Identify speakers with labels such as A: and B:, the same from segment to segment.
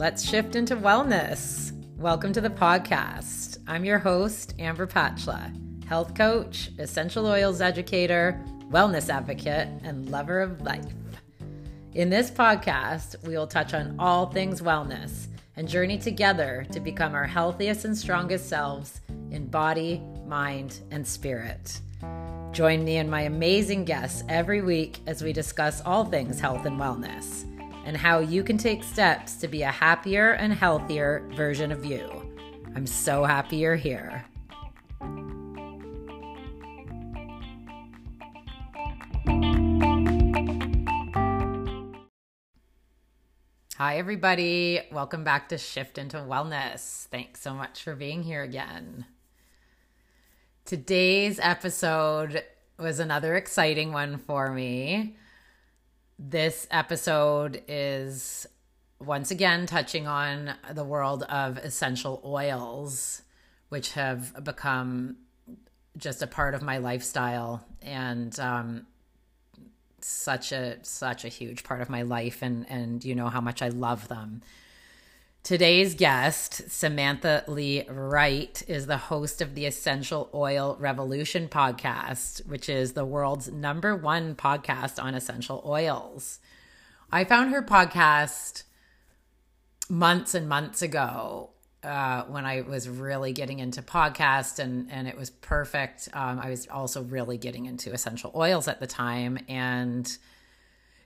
A: Let's shift into wellness. Welcome to the podcast. I'm your host, Amber Patchla, health coach, essential oils educator, wellness advocate, and lover of life. In this podcast, we will touch on all things wellness and journey together to become our healthiest and strongest selves in body, mind, and spirit. Join me and my amazing guests every week as we discuss all things health and wellness and how you can take steps to be a happier and healthier version of you. I'm so happy you're here. Hi, everybody. Welcome back to Shift into Wellness. Thanks so much for being here again. Today's episode was another exciting one for me. This episode is once again touching on the world of essential oils, which have become just a part of my lifestyle and um, such a such a huge part of my life and and you know how much I love them. Today's guest, Samantha Lee Wright, is the host of the Essential Oil Revolution podcast, which is the world's number one podcast on essential oils. I found her podcast months and months ago uh, when I was really getting into podcasts, and and it was perfect. Um, I was also really getting into essential oils at the time, and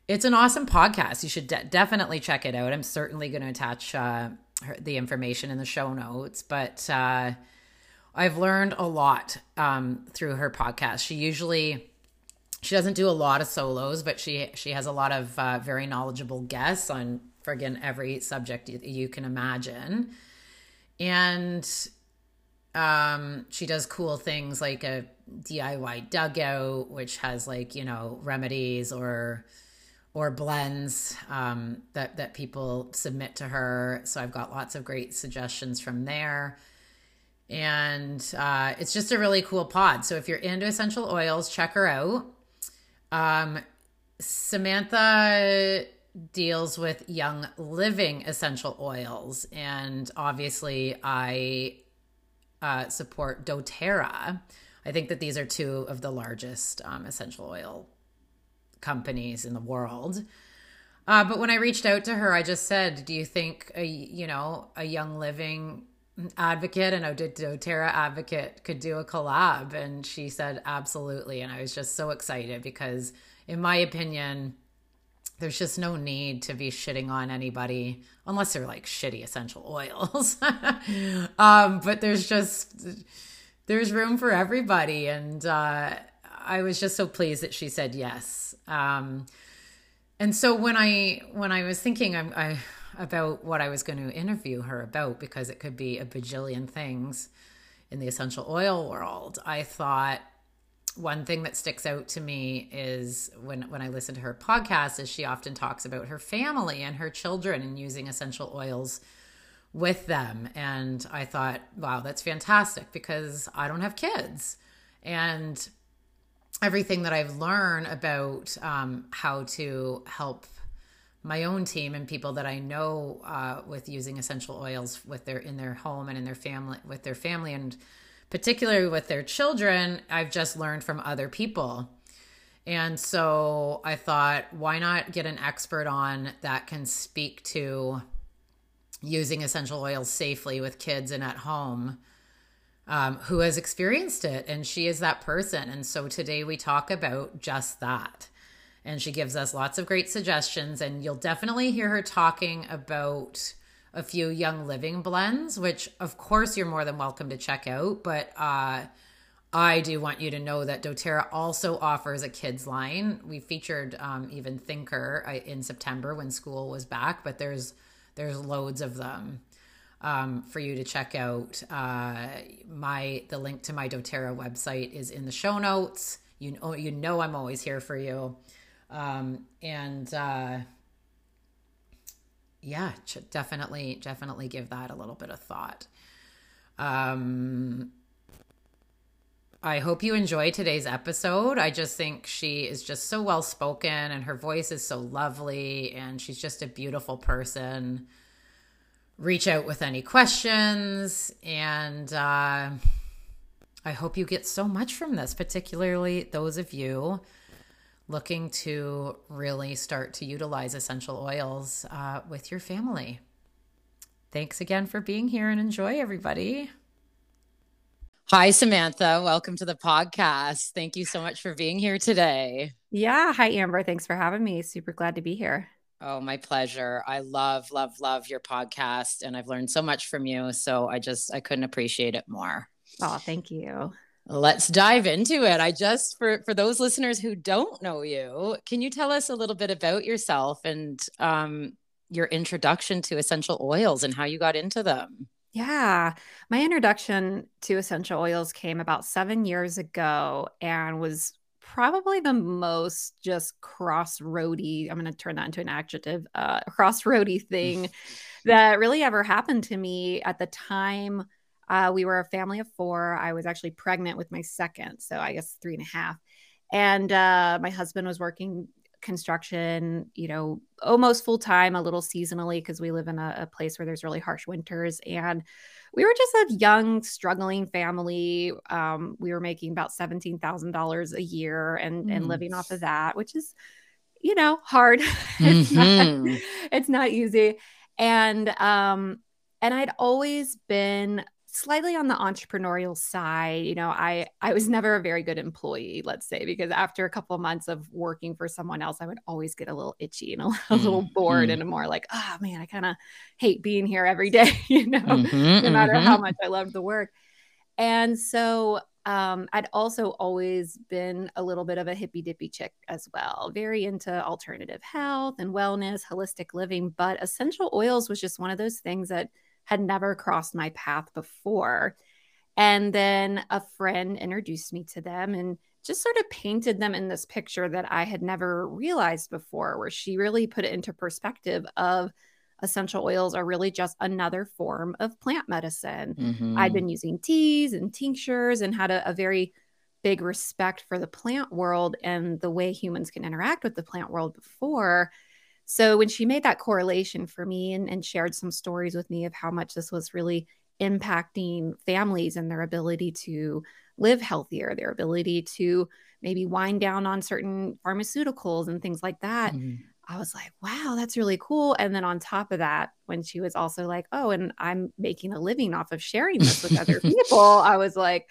A: it's an awesome podcast. You should de- definitely check it out. I'm certainly going to attach uh, her, the information in the show notes, but uh, I've learned a lot um, through her podcast. She usually she doesn't do a lot of solos, but she she has a lot of uh, very knowledgeable guests on friggin' every subject you, you can imagine, and um, she does cool things like a DIY dugout, which has like you know remedies or or blends um, that that people submit to her. So I've got lots of great suggestions from there, and uh, it's just a really cool pod. So if you're into essential oils, check her out. Um, Samantha deals with young living essential oils, and obviously I uh, support DoTerra. I think that these are two of the largest um, essential oil companies in the world. Uh, but when I reached out to her, I just said, "Do you think a you know a Young Living advocate and a DoTerra advocate could do a collab?" And she said, "Absolutely." And I was just so excited because, in my opinion, there's just no need to be shitting on anybody unless they're like shitty essential oils. um, but there's just there's room for everybody, and uh, I was just so pleased that she said yes. Um, and so when I when I was thinking I, I, about what I was going to interview her about because it could be a bajillion things in the essential oil world, I thought one thing that sticks out to me is when when I listen to her podcast is she often talks about her family and her children and using essential oils with them. And I thought wow that's fantastic because I don't have kids. And everything that I've learned about um, how to help my own team and people that I know uh, with using essential oils with their in their home and in their family with their family and particularly with their children, I've just learned from other people. And so I thought, why not get an expert on that can speak to using essential oils safely with kids and at home um, who has experienced it, and she is that person. And so today we talk about just that. And she gives us lots of great suggestions, and you'll definitely hear her talking about a few young living blends, which of course you're more than welcome to check out. But uh, I do want you to know that doTERRA also offers a kids line. We featured um, even Thinker uh, in September when school was back, but there's there's loads of them um, for you to check out. Uh, my the link to my DoTerra website is in the show notes. You know, you know I'm always here for you, um, and uh, yeah, definitely, definitely give that a little bit of thought. Um, I hope you enjoy today's episode. I just think she is just so well spoken and her voice is so lovely and she's just a beautiful person. Reach out with any questions. And uh, I hope you get so much from this, particularly those of you looking to really start to utilize essential oils uh, with your family. Thanks again for being here and enjoy, everybody. Hi, Samantha. Welcome to the podcast. Thank you so much for being here today.
B: Yeah. Hi, Amber. Thanks for having me. Super glad to be here.
A: Oh, my pleasure. I love, love, love your podcast, and I've learned so much from you. So I just, I couldn't appreciate it more.
B: Oh, thank you.
A: Let's dive into it. I just for for those listeners who don't know you, can you tell us a little bit about yourself and um, your introduction to essential oils and how you got into them?
B: Yeah, my introduction to essential oils came about seven years ago and was probably the most just crossroady. I'm going to turn that into an adjective. Uh, crossroady thing that really ever happened to me at the time uh, we were a family of four. I was actually pregnant with my second, so I guess three and a half. And uh, my husband was working construction, you know, almost full time, a little seasonally, because we live in a, a, place where there's really harsh winters. And we were just a young, struggling family. Um, we were making about seventeen thousand dollars a year and mm. and living off of that, which is, you know, hard. it's, mm-hmm. not, it's not easy. And um, and I'd always been slightly on the entrepreneurial side you know i i was never a very good employee let's say because after a couple of months of working for someone else i would always get a little itchy and a, little mm, bored mm. and more like oh man i kind of hate being here every day you know mm-hmm, no matter mm-hmm. how much i loved the work and so um, I'd also always been a little bit of a hippy dippy chick as well, very into alternative health and wellness, holistic living. But essential oils was just one of those things that had never crossed my path before. And then a friend introduced me to them and just sort of painted them in this picture that I had never realized before, where she really put it into perspective of essential oils are really just another form of plant medicine. Mm-hmm. I'd been using teas and tinctures and had a, a very big respect for the plant world and the way humans can interact with the plant world before. So when she made that correlation for me and, and shared some stories with me of how much this was really impacting families and their ability to live healthier, their ability to maybe wind down on certain pharmaceuticals and things like that. Mm-hmm. I was like, wow, that's really cool. And then on top of that, when she was also like, oh, and I'm making a living off of sharing this with other people, I was like,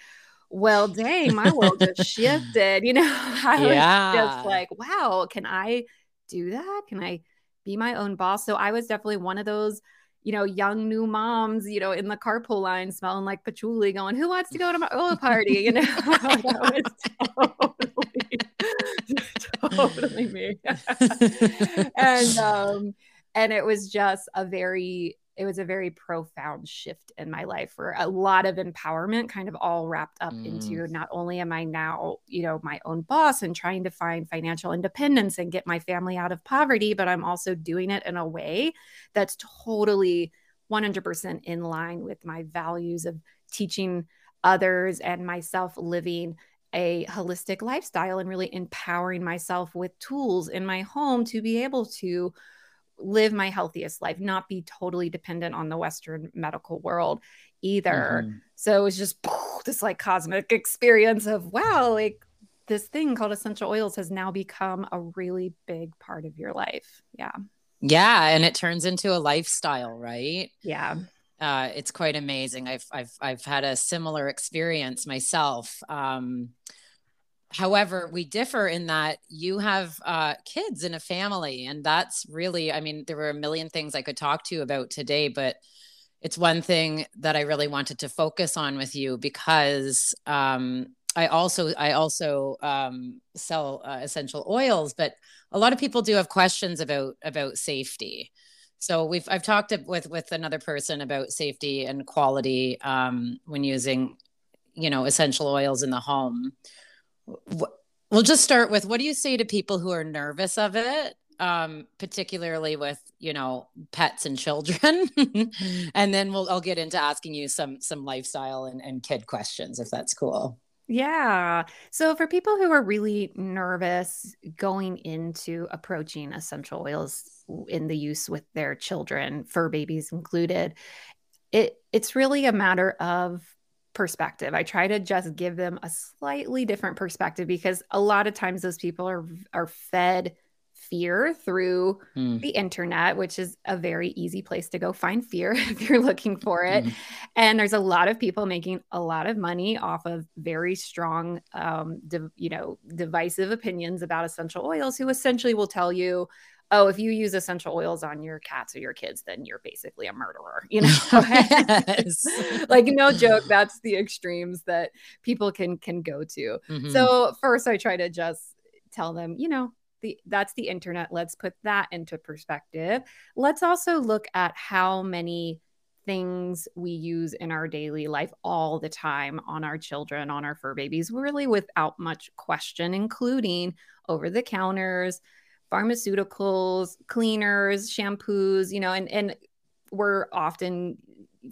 B: well, dang, my world just shifted. You know, I yeah. was just like, wow, can I do that? Can I be my own boss? So I was definitely one of those, you know, young new moms, you know, in the carpool line smelling like patchouli, going, Who wants to go to my oil party? You know, that was totally, totally me. and um, and it was just a very it was a very profound shift in my life for a lot of empowerment kind of all wrapped up mm. into not only am I now, you know, my own boss and trying to find financial independence and get my family out of poverty, but I'm also doing it in a way that's totally 100% in line with my values of teaching others and myself living a holistic lifestyle and really empowering myself with tools in my home to be able to live my healthiest life, not be totally dependent on the Western medical world either. Mm-hmm. So it was just this like cosmic experience of wow, like this thing called essential oils has now become a really big part of your life. Yeah.
A: Yeah. And it turns into a lifestyle, right?
B: Yeah.
A: Uh, it's quite amazing. I've, I've, I've had a similar experience myself. Um, However, we differ in that you have uh, kids in a family, and that's really, I mean, there were a million things I could talk to you about today, but it's one thing that I really wanted to focus on with you because um, I also I also um, sell uh, essential oils, but a lot of people do have questions about about safety. So we've I've talked with with another person about safety and quality um, when using you know essential oils in the home we'll just start with what do you say to people who are nervous of it? Um, particularly with you know pets and children. And then we'll i'll get into asking you some some lifestyle and, and kid questions if that's cool.
B: Yeah. So for people who are really nervous going into approaching essential oils in the use with their children, fur babies included, it it's really a matter of perspective. I try to just give them a slightly different perspective because a lot of times those people are are fed fear through mm. the internet, which is a very easy place to go find fear if you're looking for it. Mm. And there's a lot of people making a lot of money off of very strong, um, you know, divisive opinions about essential oils who essentially will tell you, oh, if you use essential oils on your cats or your kids, then you're basically a murderer, you know? like no joke, that's the extremes that people can can go to. Mm-hmm. So first I try to just tell them, you know, the that's the internet. Let's put that into perspective. Let's also look at how many things we use in our daily life all the time on our children, on our fur babies, really without much question, including over the counters, pharmaceuticals, cleaners, shampoos, you know, and and we're often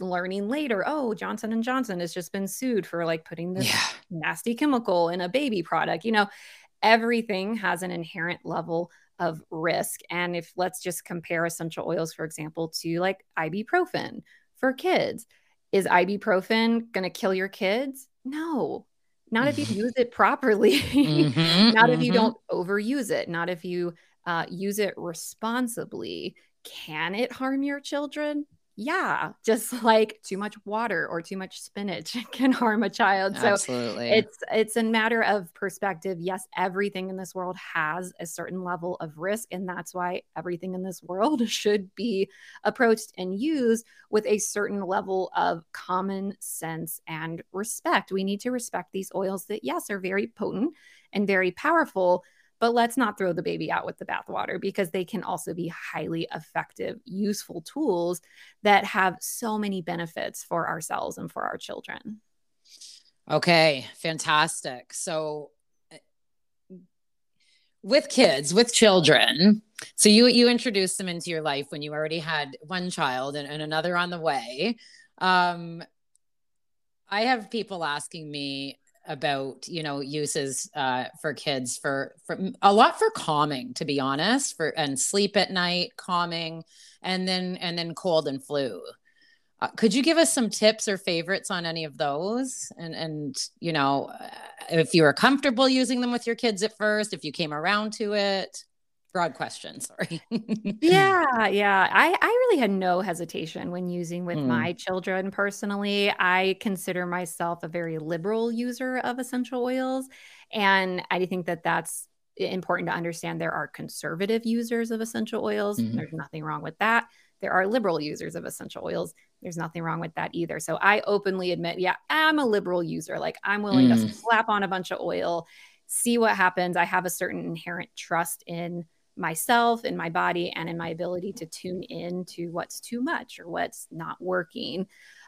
B: learning later, oh, Johnson and Johnson has just been sued for like putting this yeah. nasty chemical in a baby product. You know, everything has an inherent level of risk. And if let's just compare essential oils, for example, to like ibuprofen for kids, is ibuprofen going to kill your kids? No, not if you use it properly, mm-hmm, not mm-hmm. if you mm-hmm. don't overuse it, not if you uh, use it responsibly. Can it harm your children? yeah, just like too much water or too much spinach can harm a child. So Absolutely. it's it's a matter of perspective. Yes, everything in this world has a certain level of risk and that's why everything in this world should be approached and used with a certain level of common sense and respect. We need to respect these oils that yes are very potent and very powerful, but let's not throw the baby out with the bathwater because they can also be highly effective, useful tools that have so many benefits for ourselves and for our children.
A: Okay, fantastic. So eh, with kids, with children, so you you introduced them into your life when you already had one child and, and another on the way. Um, I have people asking me about you know uses uh, for kids for for a lot for calming to be honest for and sleep at night calming and then and then cold and flu. Uh, could you give us some tips or favorites on any of those? And and you know uh, if you were comfortable using them with your kids at first if you came around to it broad question sorry.
B: Yeah yeah. I, I really had no hesitation when using with mm. my children personally. I consider myself a very liberal user of essential oils and i think that that's important to understand. There are conservative users of essential oils. Mm-hmm. there's nothing wrong with that. There are liberal users of essential oils. There's nothing wrong with that either. So i openly admit yeah i'm a liberal user. Like i'm willing mm. to slap on a bunch of oil see what happens. I have a certain inherent trust in myself in my body and in my ability to tune in to what's too much or what's not working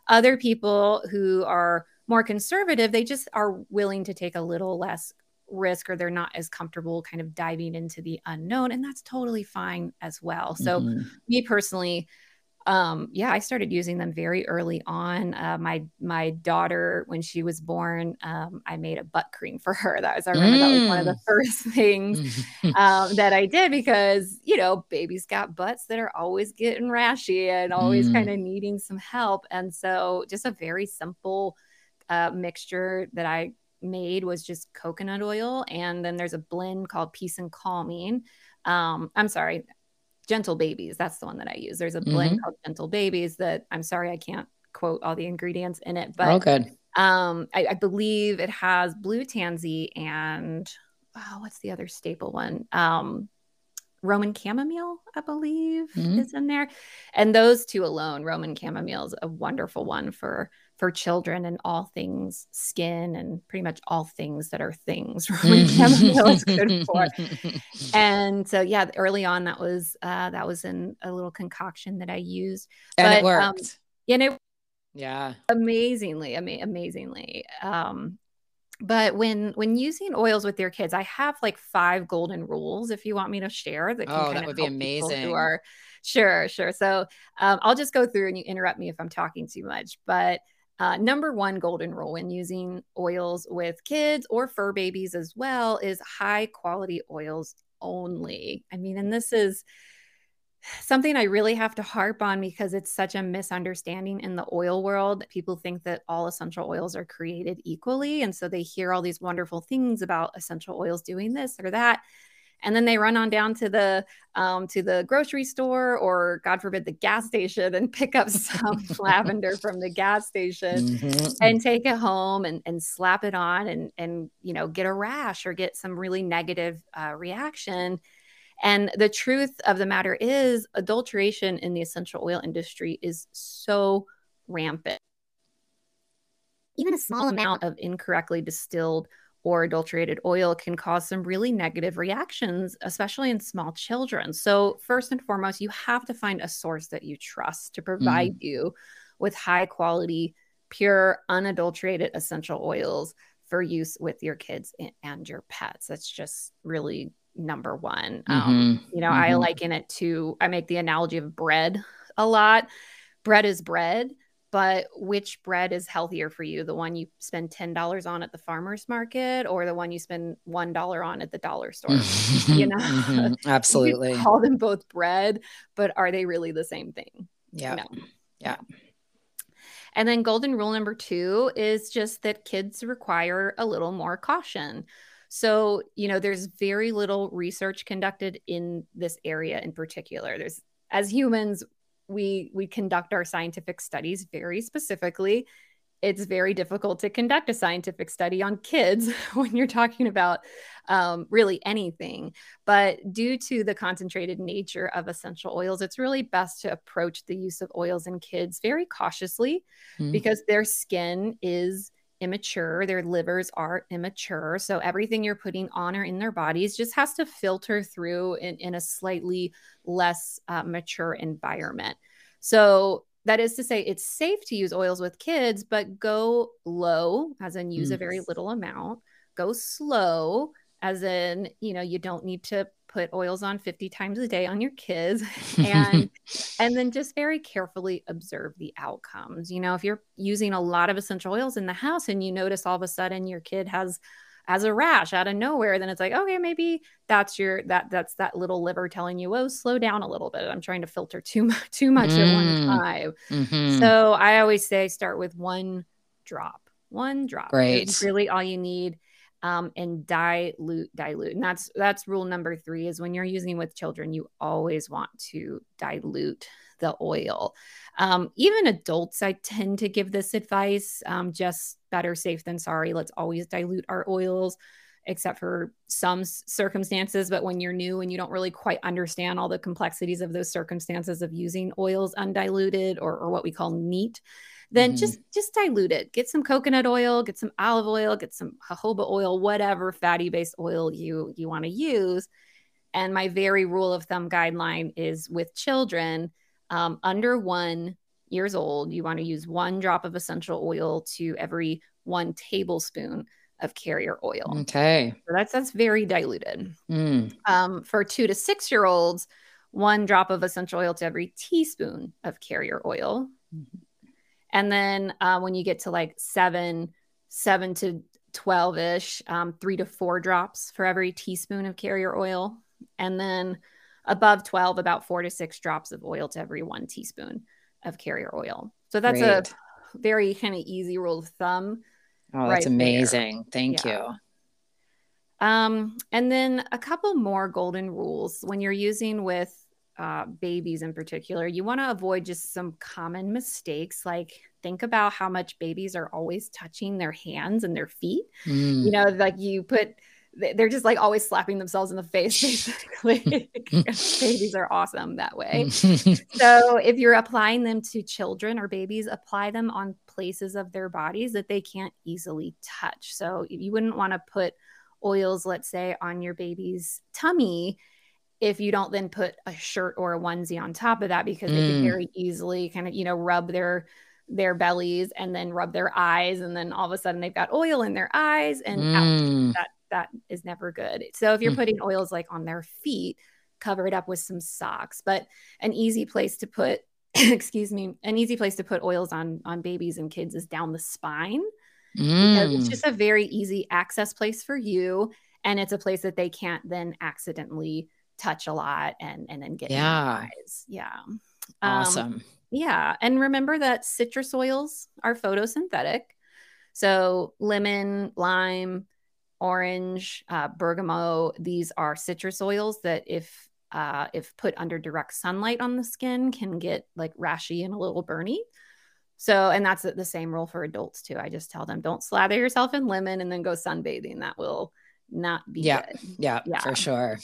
B: other people who are more conservative they just are willing to take a little less risk or they're not as comfortable kind of diving into the unknown and that's totally fine as well so mm-hmm. me personally um, yeah, I started using them very early on. Uh, my my daughter, when she was born, um, I made a butt cream for her. That was I remember mm. that was one of the mm. first things um, that I did because you know babies got butts that are always getting rashy and always mm. kind of needing some help, and so just a very simple uh, mixture that I made was just coconut oil, and then there's a blend called Peace and Calming. Um, I'm sorry, Gentle Babies. That's the one that I use. There's a blend mm-hmm. called Gentle Babies that I'm sorry I can't quote all the ingredients in it, but
A: oh, good.
B: Um, I, I, believe it has blue tansy and oh, what's the other staple one? Um, Roman chamomile, I believe, mm-hmm. is in there. And those two alone, Roman chamomile is a wonderful one for for children and all things skin and pretty much all things that are things Roman chamomile is good for. And so yeah, early on that was uh that was in a little concoction that I used.
A: And but, it worked. Um,
B: you know,
A: yeah.
B: Amazingly, ama- amazingly. Um but when when using oils with your kids i have like five golden rules if you want me to share
A: that oh that would be amazing
B: who are sure sure so um, i'll just go through and you interrupt me if i'm talking too much but Uh, number one golden rule when using oils with kids or fur babies as well is high quality oils only. I mean, and this is something I really have to harp on because it's such a misunderstanding in the oil world. People think that all essential oils are created equally. And so they hear all these wonderful things about essential oils doing this or that. And then they run on down to the um, to the grocery store or God forbid the gas station and pick up some lavender from the gas station mm-hmm. and take it home and, and slap it on and and you know get a rash or get some really negative uh, reaction and the truth of the matter is, adulteration in the essential oil industry is so rampant. Even a small amount of incorrectly distilled or adulterated oil can cause some really negative reactions, especially in small children. So, first and foremost, you have to find a source that you trust to provide mm. you with high quality, pure, unadulterated essential oils for use with your kids and your pets. That's just really number one. Um, mm-hmm. Um, you know, mm-hmm. I liken it to, I make the analogy of bread a lot. Bread is bread, but which bread is healthier for you? The one you spend $10 on at the farmer's market or the one you spend $1 on at the dollar store? you know,
A: mm-hmm. absolutely.
B: call them both bread, but are they really the same thing?
A: Yeah. No. Yeah.
B: And then golden rule number two is just that kids require a little more caution. So, you know, there's very little research conducted in this area in particular. There's as humans, we we conduct our scientific studies very specifically. It's very difficult to conduct a scientific study on kids when you're talking about um, really anything. But due to the concentrated nature of essential oils, it's really best to approach the use of oils in kids very cautiously mm-hmm. because their skin is immature. Their livers are immature. So everything you're putting on or in their bodies just has to filter through in, in a slightly less uh, mature environment. So that is to say, it's safe to use oils with kids, but go low, as in use mm. a very mm. little amount. Go slow, as in, you know, you don't need to put oils on 50 times a day on your kids and and then just very carefully observe the outcomes you know if you're using a lot of essential oils in the house and you notice all of a sudden your kid has has a rash out of nowhere then it's like okay maybe that's your that that's that little liver telling you oh slow down a little bit i'm trying to filter too much too much mm. at one mm. time mm-hmm. so i always say start with one drop one drop
A: Great.
B: it's really all you need um, and dilute dilute and that's that's rule number three is when you're using with children you always want to dilute the oil. Um, even adults i tend to give this advice um, just better safe than sorry. Let's always dilute our oils except for some circumstances but when you're new and you don't really quite understand all the complexities of those circumstances of using oils undiluted or, or what we call neat then mm-hmm. just just dilute it. Get some coconut oil, get some olive oil, get some jojoba oil, whatever fatty based oil you you want to use. And my very rule of thumb guideline is with children um, under one years old, you want to use one drop of essential oil to every one tablespoon of carrier oil.
A: Okay,
B: so that's that's very diluted. Mm. Um, for two to six year olds, one drop of essential oil to every teaspoon of carrier oil. And then uh, when you get to like seven, seven to 12 ish, um, three to four drops for every teaspoon of carrier oil. And then above 12, about four to six drops of oil to every one teaspoon of carrier oil. So that's Great. a very kind of easy rule of thumb.
A: Oh, that's right amazing. There. Thank yeah.
B: you. Um, and then a couple more golden rules when you're using with uh, babies in particular, you want to avoid just some common mistakes. Like, think about how much babies are always touching their hands and their feet. Mm. You know, like you put, they're just like always slapping themselves in the face, basically. babies are awesome that way. so, if you're applying them to children or babies, apply them on places of their bodies that they can't easily touch. So, you wouldn't want to put oils, let's say, on your baby's tummy if you don't then put a shirt or a onesie on top of that because mm. they can very easily kind of you know rub their their bellies and then rub their eyes and then all of a sudden they've got oil in their eyes and mm. that that is never good so if you're mm. putting oils like on their feet cover it up with some socks but an easy place to put excuse me, an easy place to put oils on on babies and kids is down the spine.
A: Mm.
B: It's just a very easy access place for you. And it's a place that they can't then accidentally touch a lot and and then get
A: Yeah.
B: eyes. Yeah. Um,
A: Awesome.
B: yeah. And remember that citrus oils are photosynthetic. So lemon, lime, orange, uh, bergamot, these are citrus oils that if uh, if put under direct sunlight on the skin can get like rashy and a little burny. So, and that's the same rule for adults too. I just tell them don't slather yourself in lemon and then go sunbathing. That will not be
A: Yeah.
B: good.
A: Yeah,
B: Yeah.
A: for sure.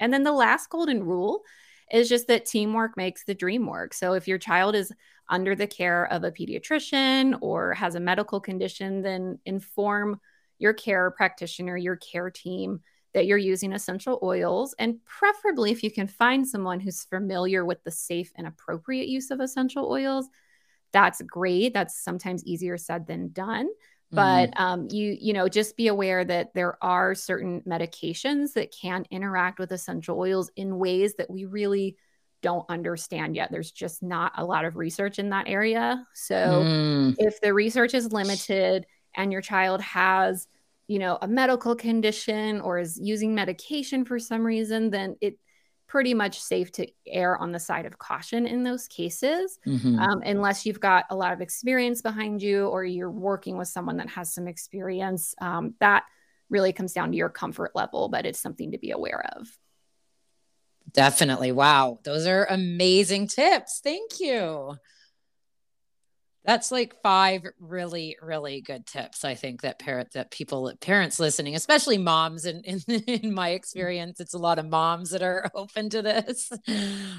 B: And then the last golden rule is just that teamwork makes the dream work. So if your child is under the care of a pediatrician or has a medical condition, then inform your care practitioner, your care team that you're using essential oils. And preferably, if you can find someone who's familiar with the safe and appropriate use of essential oils, that's great. That's sometimes easier said than done
A: Mm-hmm.
B: but um, you you know just be aware that there are certain medications that can interact with essential oils in ways that we really don't understand yet there's just not a lot of research in that area so
A: Mm.
B: if the research is limited and your child has you know a medical condition or is using medication for some reason then it pretty much safe to err on the side of caution in those cases
A: Mhm.
B: um, unless you've got a lot of experience behind you or you're working with someone that has some experience. Um, that really comes down to your comfort level, but it's something to be aware of.
A: Definitely. Wow. Those are amazing tips. Thank you. That's like five really, really good tips. I think that parent that people parents listening, especially moms, and in, in, my experience, it's a lot of moms that are open to this.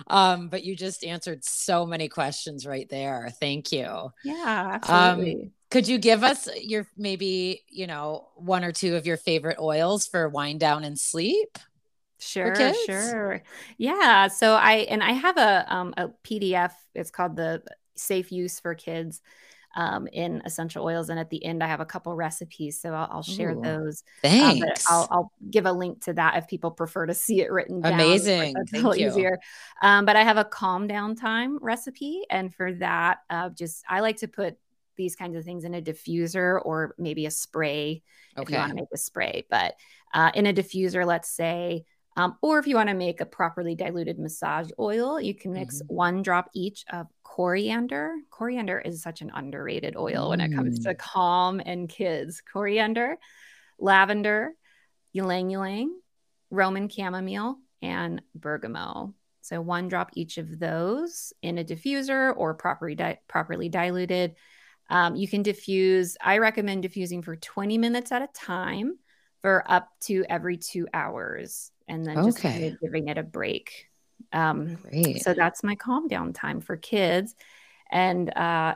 A: Um, but you just answered so many questions right there. Thank you.
B: Yeah,
A: Um,
B: absolutely.
A: Could you give us your maybe, you know, one or two of your favorite oils for wind down and sleep?
B: Sure, sure. Yeah. So I and I have a um a PDF. It's called the Safe Use for Kids um, in essential oils, and at the end I have a couple recipes. So I'll, I'll share
A: Ooh,
B: those.
A: Thanks.
B: Um, but I'll, I'll give a link to that if people prefer to see it written down.
A: Amazing.
B: That's a little
A: you.
B: easier. Um, but I have a calm down time recipe. And for that, uh, just I like to put these kinds of things in a diffuser or maybe a spray if you
A: okay.
B: want to make a spray. But uh, in a diffuser, let's say, um, or if you want to make a properly diluted massage oil, you can mix
A: Mm-hmm.
B: one drop each of coriander. Coriander is such an underrated oil when it comes to
A: Mm.
B: calm and kids. Coriander, lavender, ylang ylang, Roman chamomile, and bergamot. So one drop each of those in a diffuser or properly di- properly diluted. Um, you can diffuse. I recommend diffusing for 20 minutes at a time for up to every two hours, and then just kind of giving it a break. Um,
A: Great.
B: so that's my calm down time for kids. And uh,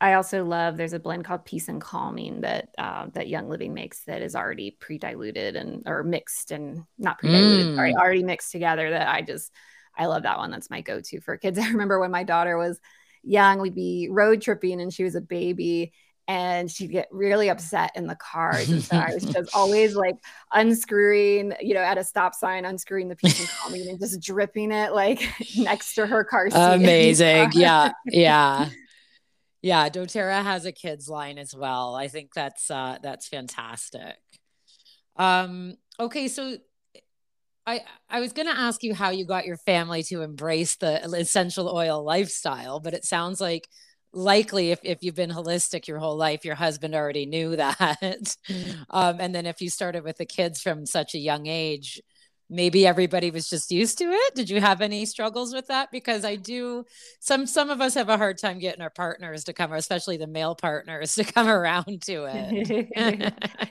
B: I also love there's a blend called Peace and Calming that uh, that Young Living makes that is already pre-diluted and or mixed and not pre-diluted, sorry,
A: Mm.
B: already mixed together. That I just I love that one. That's my go-to for kids. I remember when my daughter was young, we'd be road tripping and she was a baby and she'd get really upset in the cars. And so I was just always like unscrewing, you know, at a stop sign, unscrewing the peace and calming and just dripping it like next to her car seat.
A: Amazing. Yeah. Yeah. Yeah. doTERRA has a kids line as well. I think that's uh that's fantastic. Um okay, so I I was going to ask you how you got your family to embrace the essential oil lifestyle, but it sounds like likely if, if you've been holistic your whole life, your husband already knew that. um, and then if you started with the kids from such a young age, maybe everybody was just used to it. Did you have any struggles with that? Because I do some some of us have a hard time getting our partners to come, especially the male partners to come around to it.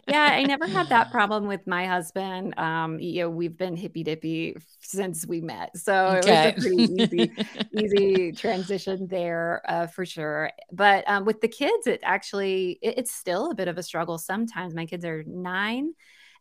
B: yeah, I never had that problem with my husband. Um, you know, we've been hippy dippy since we met, so
A: Okay.
B: it was a pretty easy, easy transition there uh, for sure. But um, with the kids, it actually it, it's still a bit of a struggle sometimes. My kids are nine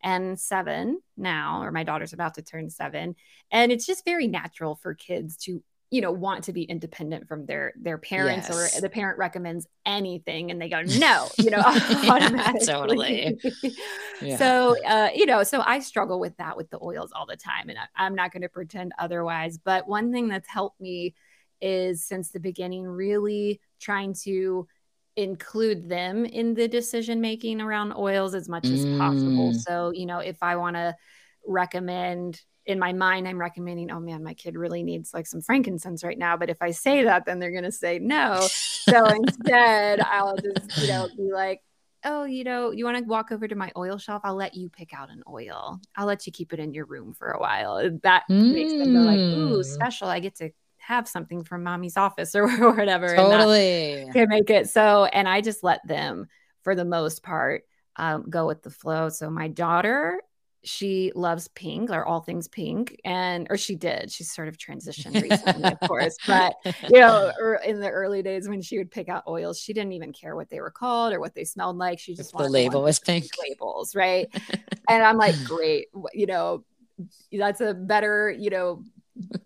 B: and seven now, or my daughter's about to turn seven, and it's just very natural for kids to you know want to be independent from their their parents
A: Yes.
B: or the parent recommends anything and they go no you know automatically
A: totally. Yeah.
B: so uh you know so i struggle with that with the oils all the time and I, i'm not going to pretend otherwise but one thing that's helped me is since the beginning really trying to include them in the decision making around oils as much as possible.
A: Mm.
B: So, you know, if I want to recommend in my mind, I'm recommending, oh man, my kid really needs like some frankincense right now. But if I say that, then they're going to say no. So instead, I'll just, you know, be like, oh, you know, you want to walk over to my oil shelf? I'll let you pick out an oil. I'll let you keep it in your room for a while. That makes them go like, ooh,
A: Mm.
B: special. I get to have something from mommy's office or whatever.
A: Totally.
B: can make it so. And I just let them, for the most part, um, go with the flow. So my daughter, she loves pink or all things pink, and or she did. She's sort of transitioned recently, of course, but you know, er- in the early days when she would pick out oils, she didn't even care what they were called or what they smelled like. She just
A: the
B: wanted
A: label was pink.
B: labels, right? and I'm like, great, you know, that's a better, you know,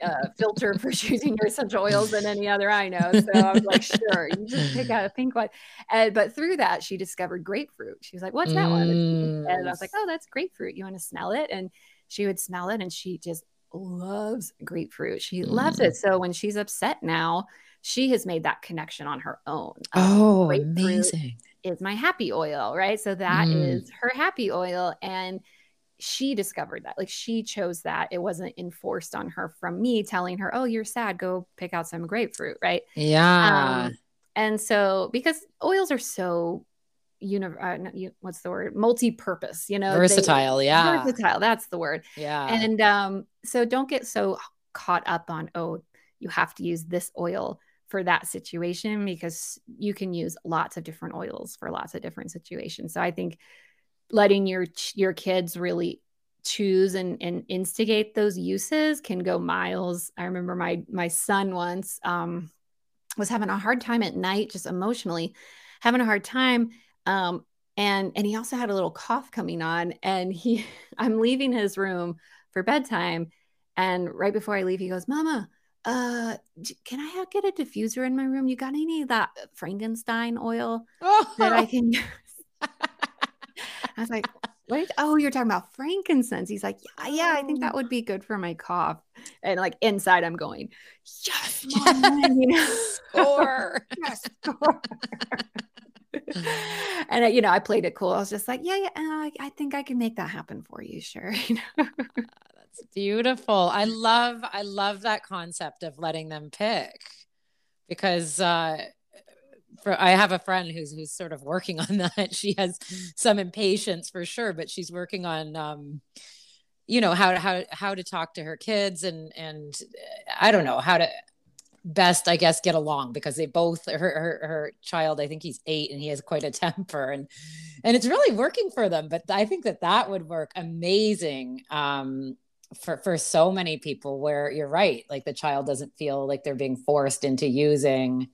B: uh, filter for choosing your essential oils than any other I know. So I was like, sure, you just pick out a pink one. And but through that, she discovered grapefruit. She was like, what's that one? And I was like, oh, that's grapefruit. You want to smell it? And she would smell it, and she just loves grapefruit. She loves it. So when she's upset now, she has made that connection on her own. Um,
A: Oh, amazing.
B: is my happy oil, right? So that is
A: Mm.
B: her happy oil. And she discovered that. Like she chose that. It wasn't enforced on her from me telling her, oh, you're sad, go pick out some grapefruit, right?
A: Yeah.
B: Um, and so because oils are so uni- uh, what's the word multi-purpose you know they-
A: Versatile. Yeah.
B: versatile that's the word
A: Yeah.
B: and um so don't get so caught up on oh you have to use this oil for that situation because you can use lots of different oils for lots of different situations so i think letting your your kids really choose and, and instigate those uses can go miles. I remember my my son once um was having a hard time at night just emotionally having a hard time um and and he also had a little cough coming on and he i'm leaving his room for bedtime and right before i leave he goes mama uh can i get a diffuser in my room? You got any of that frankenstein oil that i can use i was like what oh you're talking about frankincense he's like yeah yeah i think that would be good for my cough and like inside i'm going yes mama, you know
A: Score.
B: yes score. and I, you know, I played it cool. I was just like, yeah, yeah, uh, I, I think I can make that happen for you. Sure. You know?
A: That's beautiful. I love I love that concept of letting them pick because uh for I have a friend who's who's sort of working on that. She has some impatience for sure, but she's working on um you know how to how how to talk to her kids and and uh, I don't know how to best I guess get along because they both her her, her child I think he's 8 and he has quite a temper and and it's really working for them but I think that that would work amazing um for for so many people where you're right like the child doesn't feel like they're being forced into using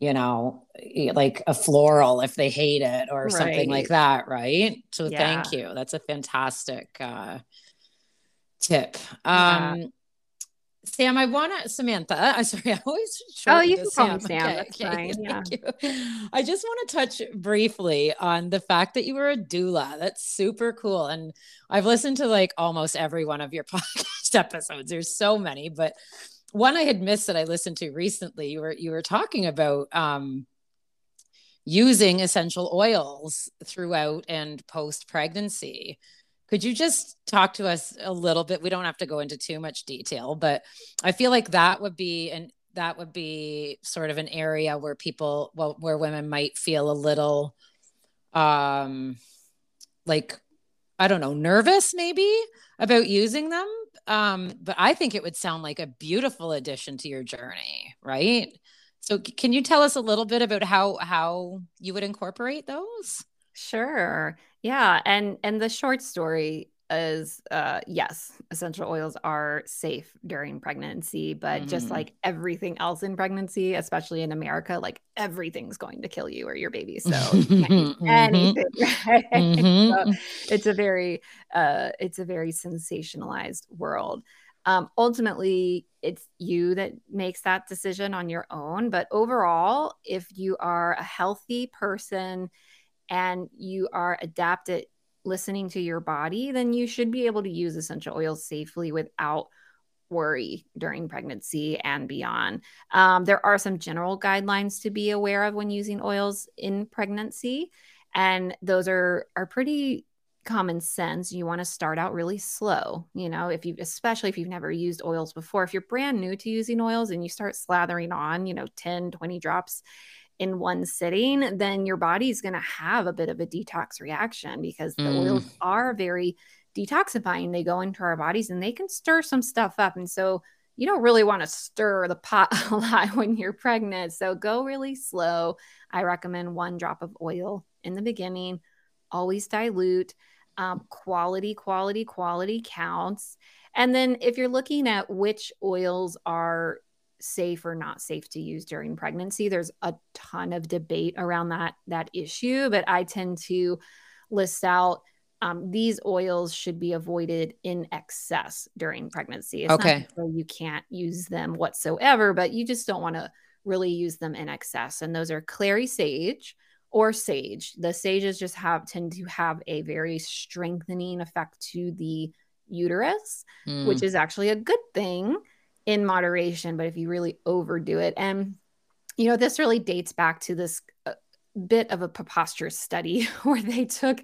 A: you know like a floral if they hate it or something like that right so
B: Yeah.
A: thank you that's a fantastic uh tip
B: Yeah.
A: um Sam, I want to Samantha. I'm sorry, I always
B: Oh, you can call me Sam.
A: Okay,
B: That's
A: okay,
B: fine. Yeah.
A: thank you. I just want to touch briefly on the fact that you were a doula. That's super cool. And I've listened to like almost every one of your podcast episodes. There's so many, but one I had missed that I listened to recently. You were you were talking about um using essential oils throughout and post pregnancy. Could you just talk to us a little bit? We don't have to go into too much detail, but I feel like that would be an that would be sort of an area where people well where women might feel a little um like I don't know, nervous maybe about using them. Um, but I think it would sound like a beautiful addition to your journey, right? So can you tell us a little bit about how how you would incorporate those?
B: Sure. Yeah. And and the short story is uh yes, essential oils are safe during pregnancy, but just
A: Mhm.
B: like everything else in pregnancy, especially in America, like everything's going to kill you or your baby. So you can't use
A: Mhm.
B: anything, right? So
A: Mhm.
B: it's a very uh it's a very sensationalized world um ultimately it's you that makes that decision on your own but overall if you are a healthy person and you are adapted listening to your body then you should be able to use essential oils safely without worry during pregnancy and beyond. Um, there are some general guidelines to be aware of when using oils in pregnancy, and those are are pretty common sense. You want to start out really slow. You know, if you especially if you've never used oils before, if you're brand new to using oils and you start slathering on, you know, 10, 20 drops in one sitting, then your body's going to have a bit of a detox reaction because the mm. oils are very detoxifying. They go into our bodies and they can stir some stuff up. And so you don't really want to stir the pot a lot when you're pregnant. So go really slow. I recommend one drop of oil in the beginning, always dilute. Um, quality, quality, quality counts. And then if you're looking at which oils are safe or not safe to use during pregnancy, there's a ton of debate around that that issue. But I tend to list out um, these oils should be avoided in excess during pregnancy. It's
A: okay.
B: You can't use them whatsoever, but you just don't want to really use them in excess. And those are clary sage or sage. The sages just have tend to have a very strengthening effect to the uterus, mm. which is actually a good thing in moderation. But if you really overdo it, and you know, this really dates back to this uh, bit of a preposterous study where they took,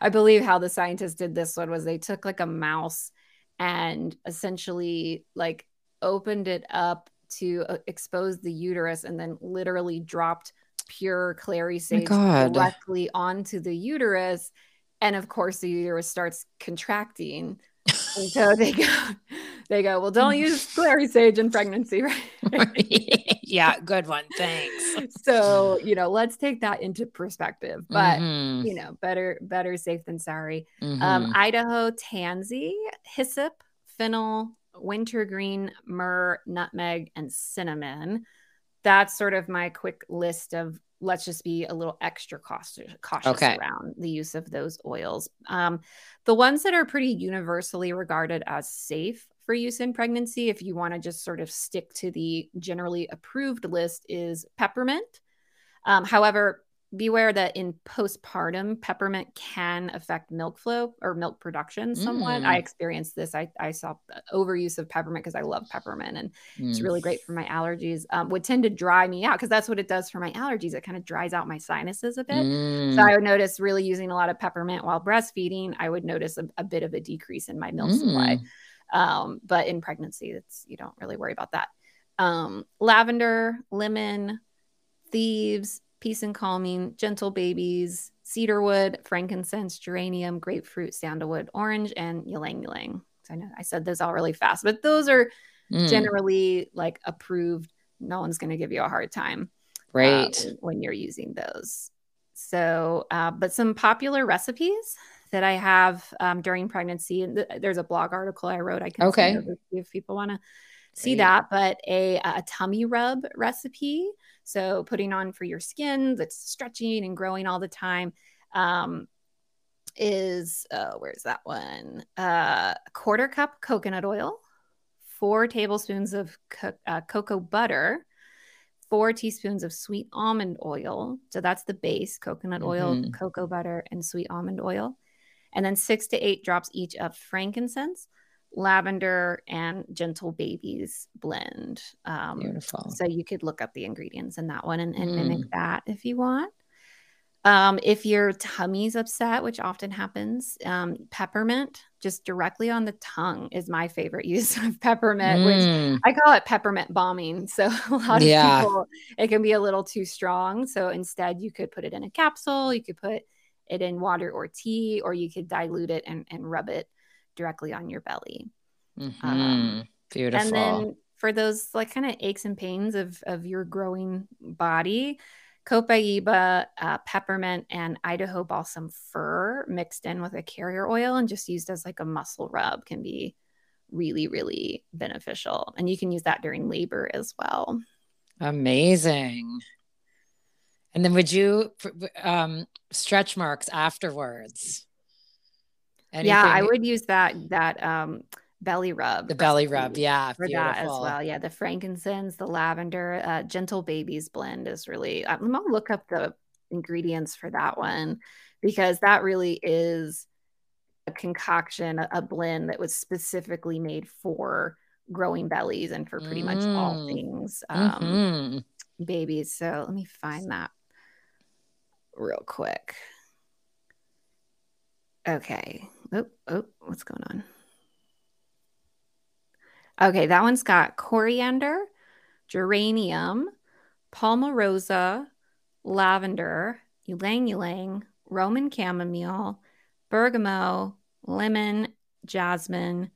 B: I believe how the scientists did this one was they took like a mouse and essentially like opened it up to uh, expose the uterus and then literally dropped pure clary sage oh directly onto the uterus and of course the uterus starts contracting and so they go, they go, well, don't use clary sage in pregnancy,
A: right? yeah, good one. Thanks.
B: So, you know, let's take that into perspective. But mm-hmm. you know, better better safe than sorry. Um, mm-hmm. Um, Idaho tansy, hyssop, fennel, wintergreen, myrrh, nutmeg, and cinnamon. That's sort of my quick list of let's just be a little extra cautious, cautious okay. around the use of those oils. Um, the ones that are pretty universally regarded as safe for use in pregnancy, if you want to just sort of stick to the generally approved list, is peppermint. Um, however, beware that in postpartum peppermint can affect milk flow or milk production somewhat mm. i experienced this i, I saw overuse of peppermint because i love peppermint and mm. it's really great for my allergies um, would tend to dry me out because that's what it does for my allergies it kind of dries out my sinuses a bit mm. so i would notice really using a lot of peppermint while breastfeeding i would notice a, a bit of a decrease in my milk supply mm. Um, but in pregnancy it's you don't really worry about that um, lavender lemon thieves peace and calming, gentle babies, cedarwood, frankincense, geranium, grapefruit, sandalwood, orange, and ylang ylang. So I know I said those all really fast, but those are mm. generally like approved. No one's going to give you a hard time,
A: right?
B: Uh, when you're using those. So, uh, but some popular recipes that I have um, during pregnancy. And th- there's a blog article I wrote. I can
A: okay
B: if people want to see that. But a, a tummy rub recipe so putting on for your skin that's stretching and growing all the time um, is uh, where's that one? Uh, quarter cup coconut oil, four tablespoons of co- uh, cocoa butter, four teaspoons of sweet almond oil. So that's the base coconut oil, mm-hmm. cocoa butter, and sweet almond oil. And then six to eight drops each of frankincense, lavender and gentle babies blend.
A: Um, Beautiful.
B: So you could look up the ingredients in that one and, and mm. mimic that if you want. Um, if your tummy's upset, which often happens, um, peppermint just directly on the tongue is my favorite use of peppermint, mm. which I call it peppermint bombing. So a lot yeah. of people, it can be a little too strong. So instead, you could put it in a capsule, you could put it in water or tea, or you could dilute it and, and rub it directly on your belly.
A: Mm-hmm. Um, Beautiful.
B: And then for those like kind of aches and pains of of your growing body, copaiba, uh, peppermint, and Idaho balsam fir mixed in with a carrier oil and just used as like a muscle rub can be really, really beneficial. And you can use that during labor as well.
A: Amazing. And then would you um, stretch marks afterwards?
B: Anything? Yeah, I would use that that um belly rub.
A: The belly rub, yeah,
B: for beautiful. that as well. Yeah, the frankincense, the lavender, uh, gentle babies blend is really. I'm gonna look up the ingredients for that one because that really is a concoction, a, blend that was specifically made for growing bellies and for pretty much all
A: Mm.
B: things um,
A: Mhm.
B: babies. So let me find that real quick. Okay. Oh, oh, what's going on? Okay, that one's got coriander, geranium, palmarosa, lavender, ylang ylang, Roman chamomile, bergamot, lemon, jasmine,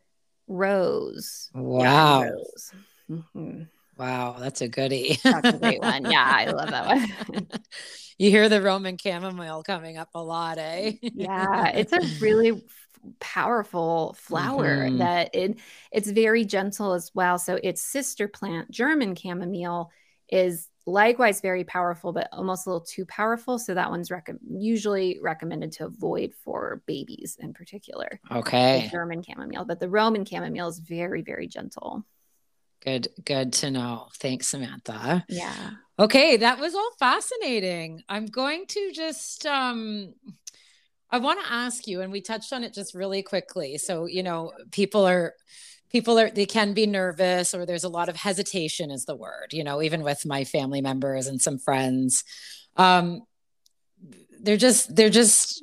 B: rose. Yeah,
A: Wow.
B: rose. Mhm.
A: Wow, that's a goodie.
B: That's a great one. Yeah, I love that one.
A: you hear the Roman chamomile coming up a lot, eh?
B: yeah, it's a really powerful flower
A: Mhm.
B: that it it's very gentle as well. So its sister plant, German chamomile, is likewise very powerful, but almost a little too powerful. So that one's rec- usually recommended to avoid for babies in particular. The
A: Okay.
B: German chamomile, but the Roman chamomile is very, very gentle.
A: Good good to know. Thanks, Samantha.
B: Yeah.
A: Okay, that was all fascinating. I'm going to just um I want to ask you and we touched on it just really quickly. So, you know, people are people are they can be nervous or there's a lot of hesitation is the word, you know, even with my family members and some friends. Um they're just they're just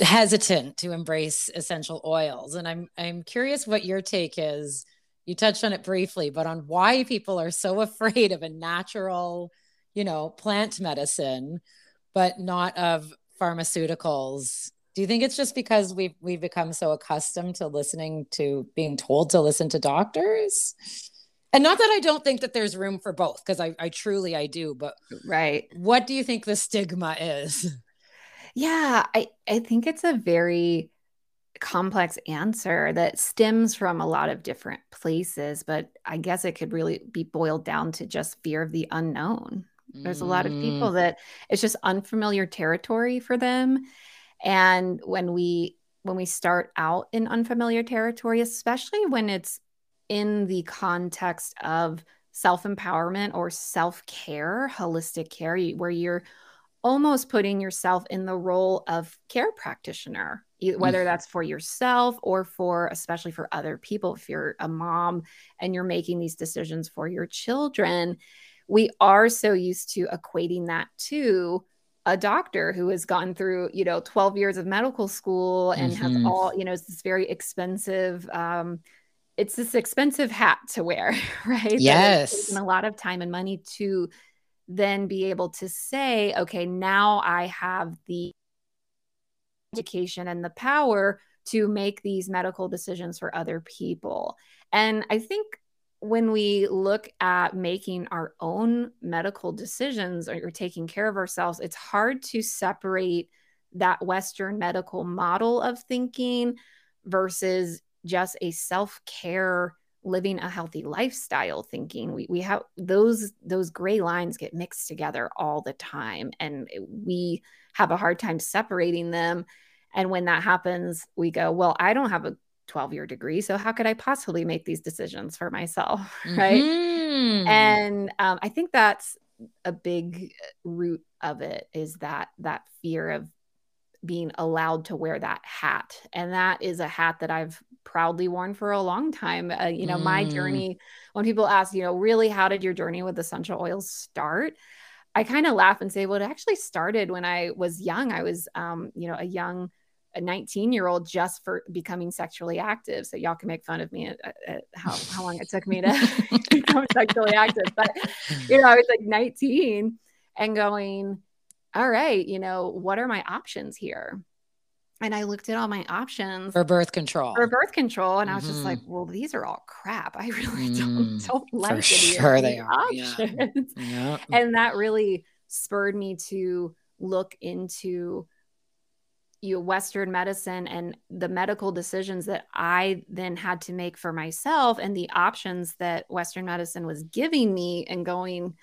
A: hesitant to embrace essential oils and I'm I'm curious what your take is. You touched on it briefly, but on why people are so afraid of a natural you know, plant medicine, but not of pharmaceuticals. Do you think it's just because we've we've become so accustomed to listening to being told to listen to doctors? And not that I don't think that there's room for both, because I, I truly I do, but
B: Right.
A: what do you think the stigma is?
B: Yeah, I, I think it's a very complex answer that stems from a lot of different places, but I guess it could really be boiled down to just fear of the unknown. There's a lot of people
A: Mm,
B: that it's just unfamiliar territory for them. And when we when we start out in unfamiliar territory, especially when it's in the context of self-empowerment or self-care, holistic care, where you're almost putting yourself in the role of care practitioner, whether
A: mm,
B: that's for yourself or for, especially for other people. If you're a mom and you're making these decisions for your children, we are so used to equating that to a doctor who has gone through, you know, 12 years of medical school and has
A: mhm.
B: all, you know, it's this very expensive, um, it's this expensive hat to wear, right?
A: Yes.
B: taken a lot of time and money to then be able to say, okay, now I have the education and the power to make these medical decisions for other people. And I think when we look at making our own medical decisions or taking care of ourselves, it's hard to separate that Western medical model of thinking versus just a self care living a healthy lifestyle thinking we, we have those those gray lines get mixed together all the time and we have a hard time separating them. And when that happens we go well i don't have a 12 year degree so how could i possibly make these decisions for myself? Right?
A: Mhm.
B: and um, i think that's a big root of it is that that fear of being allowed to wear that hat. And that is a hat that i've proudly worn for a long time. Uh, you know my
A: Mm.
B: journey when people ask you know really how did your journey with essential oils start? I kind of laugh and say well it actually started when i was young. I was um, you know a young a 19 year old just for becoming sexually active. So y'all can make fun of me at, at- at how, how long it took me to become sexually active. But you know i was like 19 and going all right, you know, what are my options here? And I looked at all my options
A: For birth control.
B: for birth control, and I was just like, well, these are all crap. I really
A: Mm,
B: don't, don't like any of
A: sure they are, yeah.
B: options.
A: yeah.
B: And that really spurred me to look into you know, Western medicine and the medical decisions that I then had to make for myself and the options that Western medicine was giving me and going,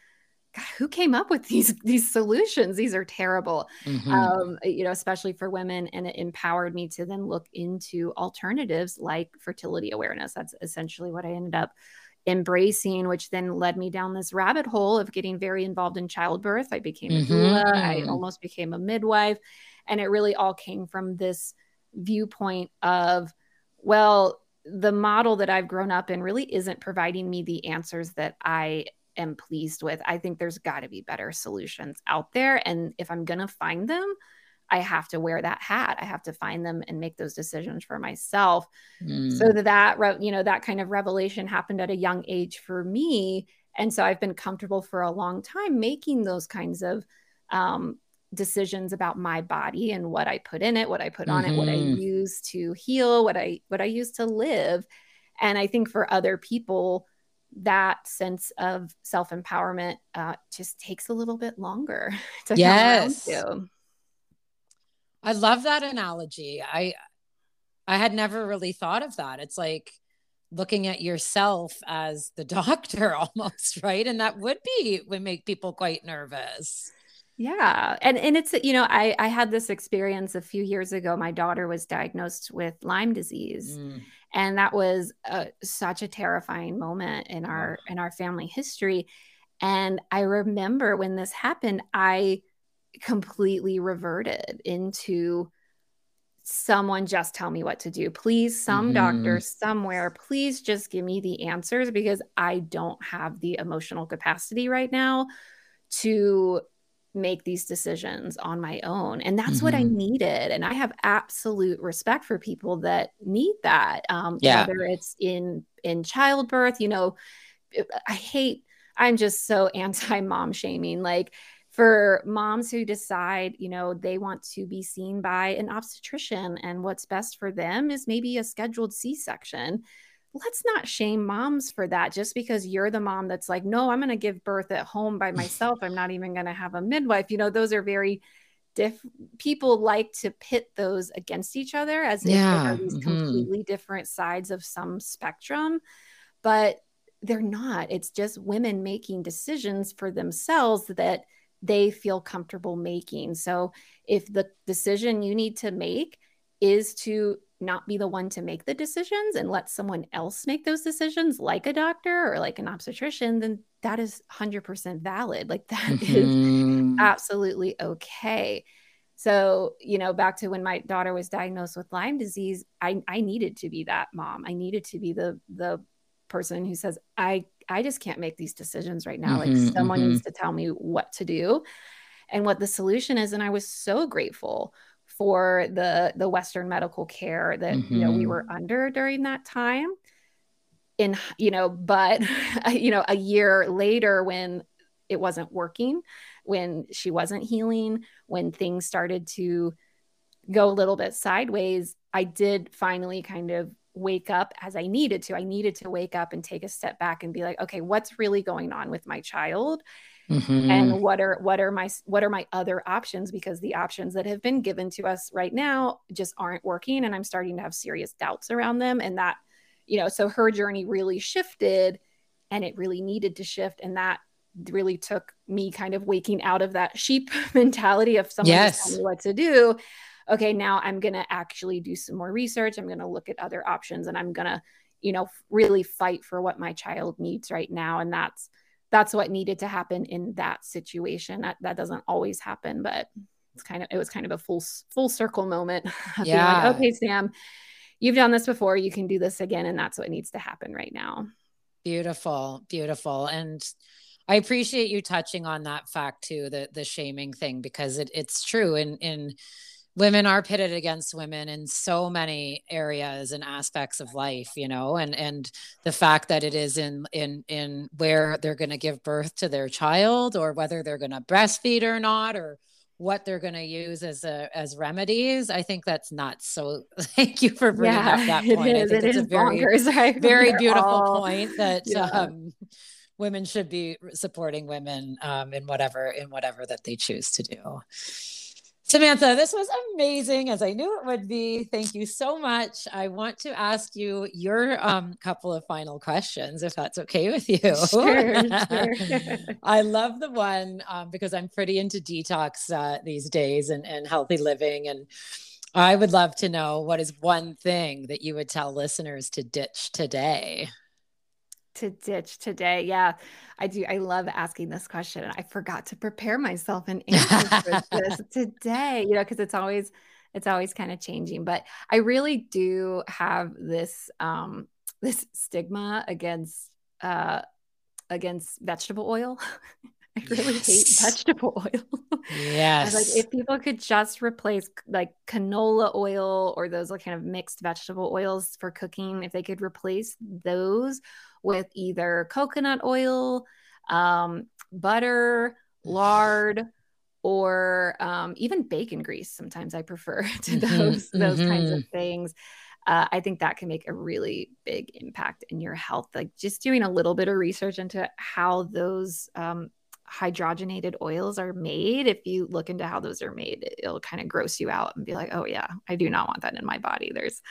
B: God, who came up with these these solutions? These are terrible.
A: Mhm.
B: Um, you know, especially for women. And it empowered me to then look into alternatives like fertility awareness. That's essentially what I ended up embracing, which then led me down this rabbit hole of getting very involved in childbirth. I became a doula, I
A: Mhm.
B: almost became a midwife. And it really all came from this viewpoint of, well, the model that I've grown up in really isn't providing me the answers that I am pleased with. I think there's got to be better solutions out there. And if I'm going to find them, I have to wear that hat. I have to find them and make those decisions for myself. Mm. So that, that, you know, that kind of revelation happened at a young age for me. And so I've been comfortable for a long time making those kinds of um, decisions about my body and what I put in it, what I put on mm-hmm. it, what I mm-hmm. use to heal, what I what I use to live. And I think for other people, that sense of self empowerment uh, just takes a little bit longer to yes. come around to.
A: I love that analogy. I I had never really thought of that. It's like looking at yourself as the doctor almost, right? And that would be would make people quite nervous.
B: Yeah. And and it's you know, I I had this experience a few years ago. My daughter was diagnosed with Lyme disease. Mm. And that was a, such a terrifying moment in our in our family history. And I remember when this happened, I completely reverted into someone just tell me what to do. Please, some mm-hmm. doctor somewhere, please just give me the answers because I don't have the emotional capacity right now to make these decisions on my own. And that's mm-hmm. what I mm-hmm. needed. And I have absolute respect for people that need that. Um, yeah. whether it's in in childbirth, you know, I hate, I'm just so anti-mom shaming. Like for moms who decide, you know, they want to be seen by an obstetrician and what's best for them is maybe a scheduled C-section let's not shame moms for that just because you're the mom that's like, no, I'm going to give birth at home by myself. I'm not even going to have a midwife. You know, those are very diff people like to pit those against each other as yeah. if they're these mm-hmm. completely different sides of some spectrum. But they're not. It's just women making decisions for themselves that they feel comfortable making. So if the decision you need to make is to not be the one to make the decisions and let someone else make those decisions, like a doctor or like an obstetrician, then that is 100% valid. Like that mm-hmm. is absolutely okay. So, you know, back to when my daughter was diagnosed with Lyme disease, I, I needed to be that mom. I needed to be the the person who says, I I just can't make these decisions right now. Mm-hmm, like someone mm-hmm. needs to tell me what to do and what the solution is. And I was so grateful for the the western medical care that mm-hmm. you know we were mm-hmm. under during that time in you know but you know a year later when it wasn't working when she wasn't healing when things started to go a little bit sideways i did finally kind of wake up as i needed to i needed to wake up and take a step back and be like okay what's really going on with my child Mm-hmm. and what are what are my what are my other options because the options that have been given to us right now just aren't working and i'm starting to have serious doubts around them and that you know so her journey really shifted and it really needed to shift and that really took me kind of waking out of that sheep mentality of someone yes. telling me what to do okay now i'm going to actually do some more research i'm going to look at other options and i'm going to you know really fight for what my child needs right now and that's that's what needed to happen in that situation. That, that doesn't always happen, but it's kind of it was kind of a full full circle moment. yeah. Like, okay, Sam, you've done this before. You can do this again, and that's what needs to happen right now.
A: Beautiful, beautiful, and I appreciate you touching on that fact too, the the shaming thing, because it, it's true. In in women are pitted against women in so many areas and aspects of life you know and and the fact that it is in in in where they're going to give birth to their child or whether they're going to breastfeed or not or what they're going to use as a as remedies i think that's nuts so thank you for bringing yeah, up that point. I think it's a very bonkers, very beautiful all, point that yeah. um, women should be supporting women um, in whatever in whatever that they choose to do Samantha, this was amazing as I knew it would be. Thank you so much. I want to ask you your um, couple of final questions, if that's okay with you. Sure, sure. I love the one um, because I'm pretty into detox uh, these days and, and healthy living. And I would love to know what is one thing that you would tell listeners to ditch today?
B: To ditch today? Yeah, I do. I love asking this question. I forgot to prepare myself and answer this today, you know, because it's always it's always kind of changing. But I really do have this um this stigma against uh against vegetable oil. I really yes. hate vegetable oil.
A: Yes.
B: like if people could just replace like canola oil or those like kind of mixed vegetable oils for cooking, if they could replace those with either coconut oil, um, butter, lard, or um, even bacon grease. Sometimes I prefer to mm-hmm, those mm-hmm, those kinds of mm-hmm. things. Uh, I think that can make a really big impact in your health. Like just doing a little bit of research into how those um, hydrogenated oils are made. If you look into how those are made, it'll kind of gross you out and be like, oh yeah, I do not want that in my body. There's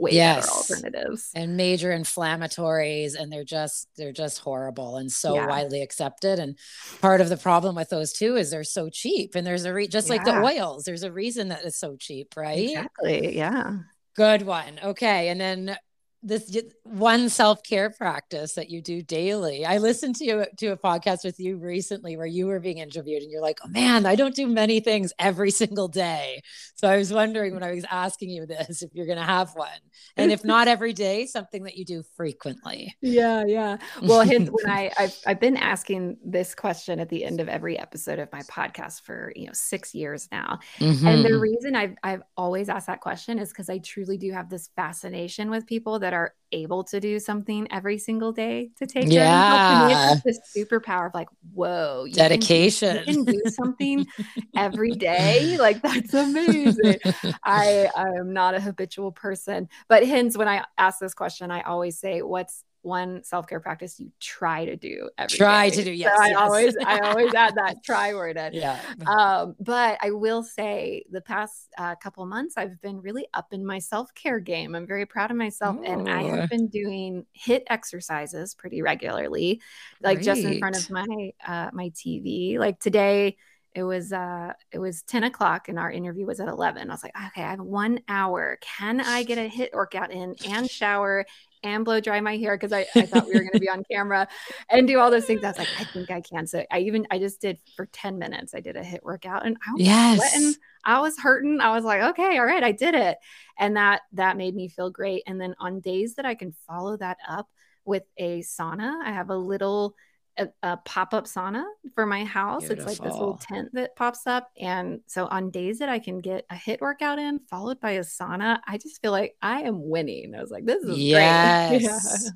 B: way yes. better alternatives
A: and major inflammatories and they're just they're just horrible and so yeah. widely accepted and part of the problem with those too is they're so cheap and there's a re- just yeah. like the oils there's a reason that it's so cheap right
B: exactly yeah
A: good one okay and then this one self-care practice that you do daily. I listened to to a podcast with you recently where you were being interviewed and you're like, "Oh man, I don't do many things every single day." So I was wondering when I was asking you this if you're going to have one. And if not every day, something that you do frequently.
B: Yeah, yeah. Well, when I I've, I've been asking this question at the end of every episode of my podcast for, you know, 6 years now. Mm-hmm. And the mm-hmm. reason I've I've always asked that question is cuz I truly do have this fascination with people that that are able to do something every single day to take
A: yeah.
B: this superpower of like whoa
A: you dedication
B: can, you can do something every day? Like that's amazing. I i am not a habitual person. But hence when i ask this question i always say what's one self-care practice you try to do every
A: try
B: day.
A: to do yes,
B: so
A: yes.
B: i always i always add that try word in yeah um but i will say the past uh, couple months i've been really up in my self-care game i'm very proud of myself Ooh. and i have been doing HIIT exercises pretty regularly like Great. just in front of my uh my tv like today it was uh it was 10 o'clock and our interview was at 11 i was like okay i have one hour can i get a HIIT workout in and shower and blow dry my hair because I, I thought we were going to be on camera and do all those things. I was like, I think I can. So I even I just did for 10 minutes. I did a HIIT workout and I was yes. sweating. I was hurting. I was like, okay, all right, I did it. And that that made me feel great. And then on days that I can follow that up with a sauna, I have a little a, a pop-up sauna for my house. Beautiful. It's like this little tent that pops up. And so on days that I can get a HIIT workout in followed by a sauna, I just feel like I am winning. I was like, this is yes. great. Yeah.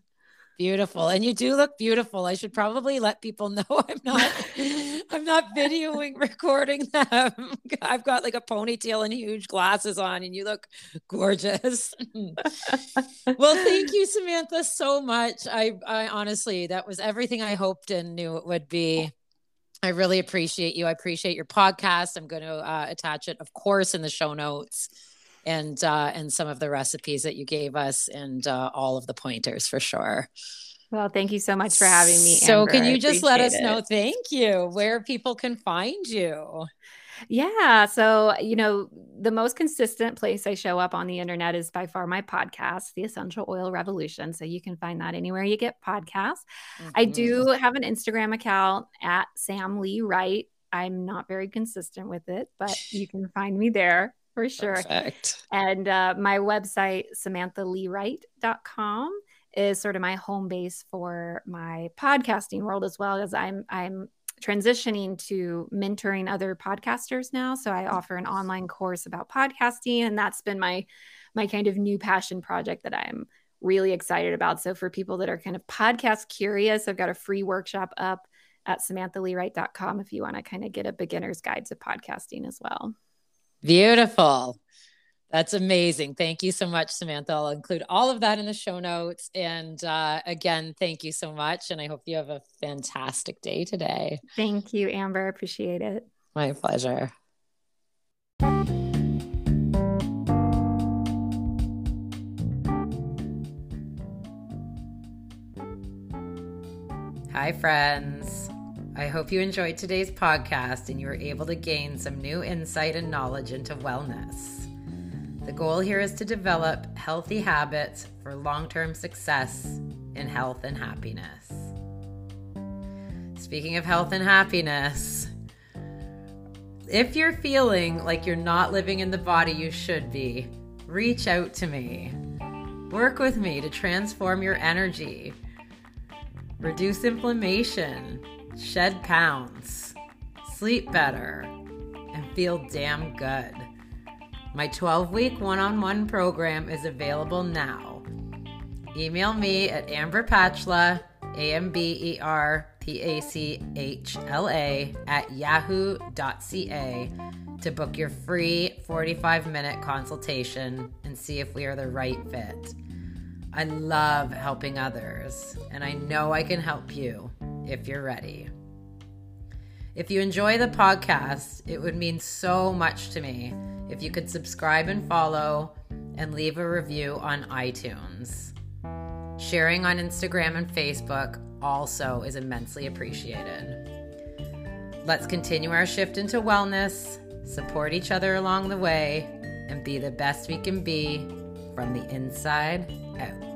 A: Beautiful. And you do look beautiful. I should probably let people know I'm not I'm not videoing recording them. I've got like a ponytail and huge glasses on and you look gorgeous. well, thank you Samantha so much. I I honestly that was everything I hoped and knew it would be. I really appreciate you. I appreciate your podcast. I'm going to uh, attach it of course in the show notes and uh, and some of the recipes that you gave us and uh, all of the pointers for sure.
B: Well, thank you so much for having me.
A: So, Amber. can you just let us it. know, thank you, where people can find you?
B: Yeah. So, you know, the most consistent place I show up on the internet is by far my podcast, The Essential Oil Revolution. So you can find that anywhere you get podcasts. Mm-hmm. I do have an Instagram account at Sam Lee Wright. I'm not very consistent with it, but you can find me there for sure. Perfect. And uh, my website, samanthaleewright.com, is sort of my home base for my podcasting world as well, as I'm I'm transitioning to mentoring other podcasters now. So I offer an online course about podcasting, and that's been my my kind of new passion project that I'm really excited about. So for people that are kind of podcast curious, I've got a free workshop up at samanthaleewright.com if you want to kind of get a beginner's guide to podcasting as well.
A: Beautiful. That's amazing. Thank you so much, Samantha. I'll include all of that in the show notes. And uh, again, thank you so much. And I hope you have a fantastic day today.
B: Thank you, Amber. Appreciate it.
A: My pleasure. Hi, friends. I hope you enjoyed today's podcast and you were able to gain some new insight and knowledge into wellness. The goal here is to develop healthy habits for long term success in health and happiness. Speaking of health and happiness, if you're feeling like you're not living in the body you should be, reach out to me. Work with me to transform your energy, reduce inflammation, shed pounds, sleep better, and feel damn good. My 12 week one on one program is available now. Email me at Amber Pachla, A M B E R P A C H L A, at yahoo.ca to book your free 45 minute consultation and see if we are the right fit. I love helping others, and I know I can help you if you're ready. If you enjoy the podcast, it would mean so much to me if you could subscribe and follow and leave a review on iTunes. Sharing on Instagram and Facebook also is immensely appreciated. Let's continue our shift into wellness, support each other along the way, and be the best we can be from the inside out.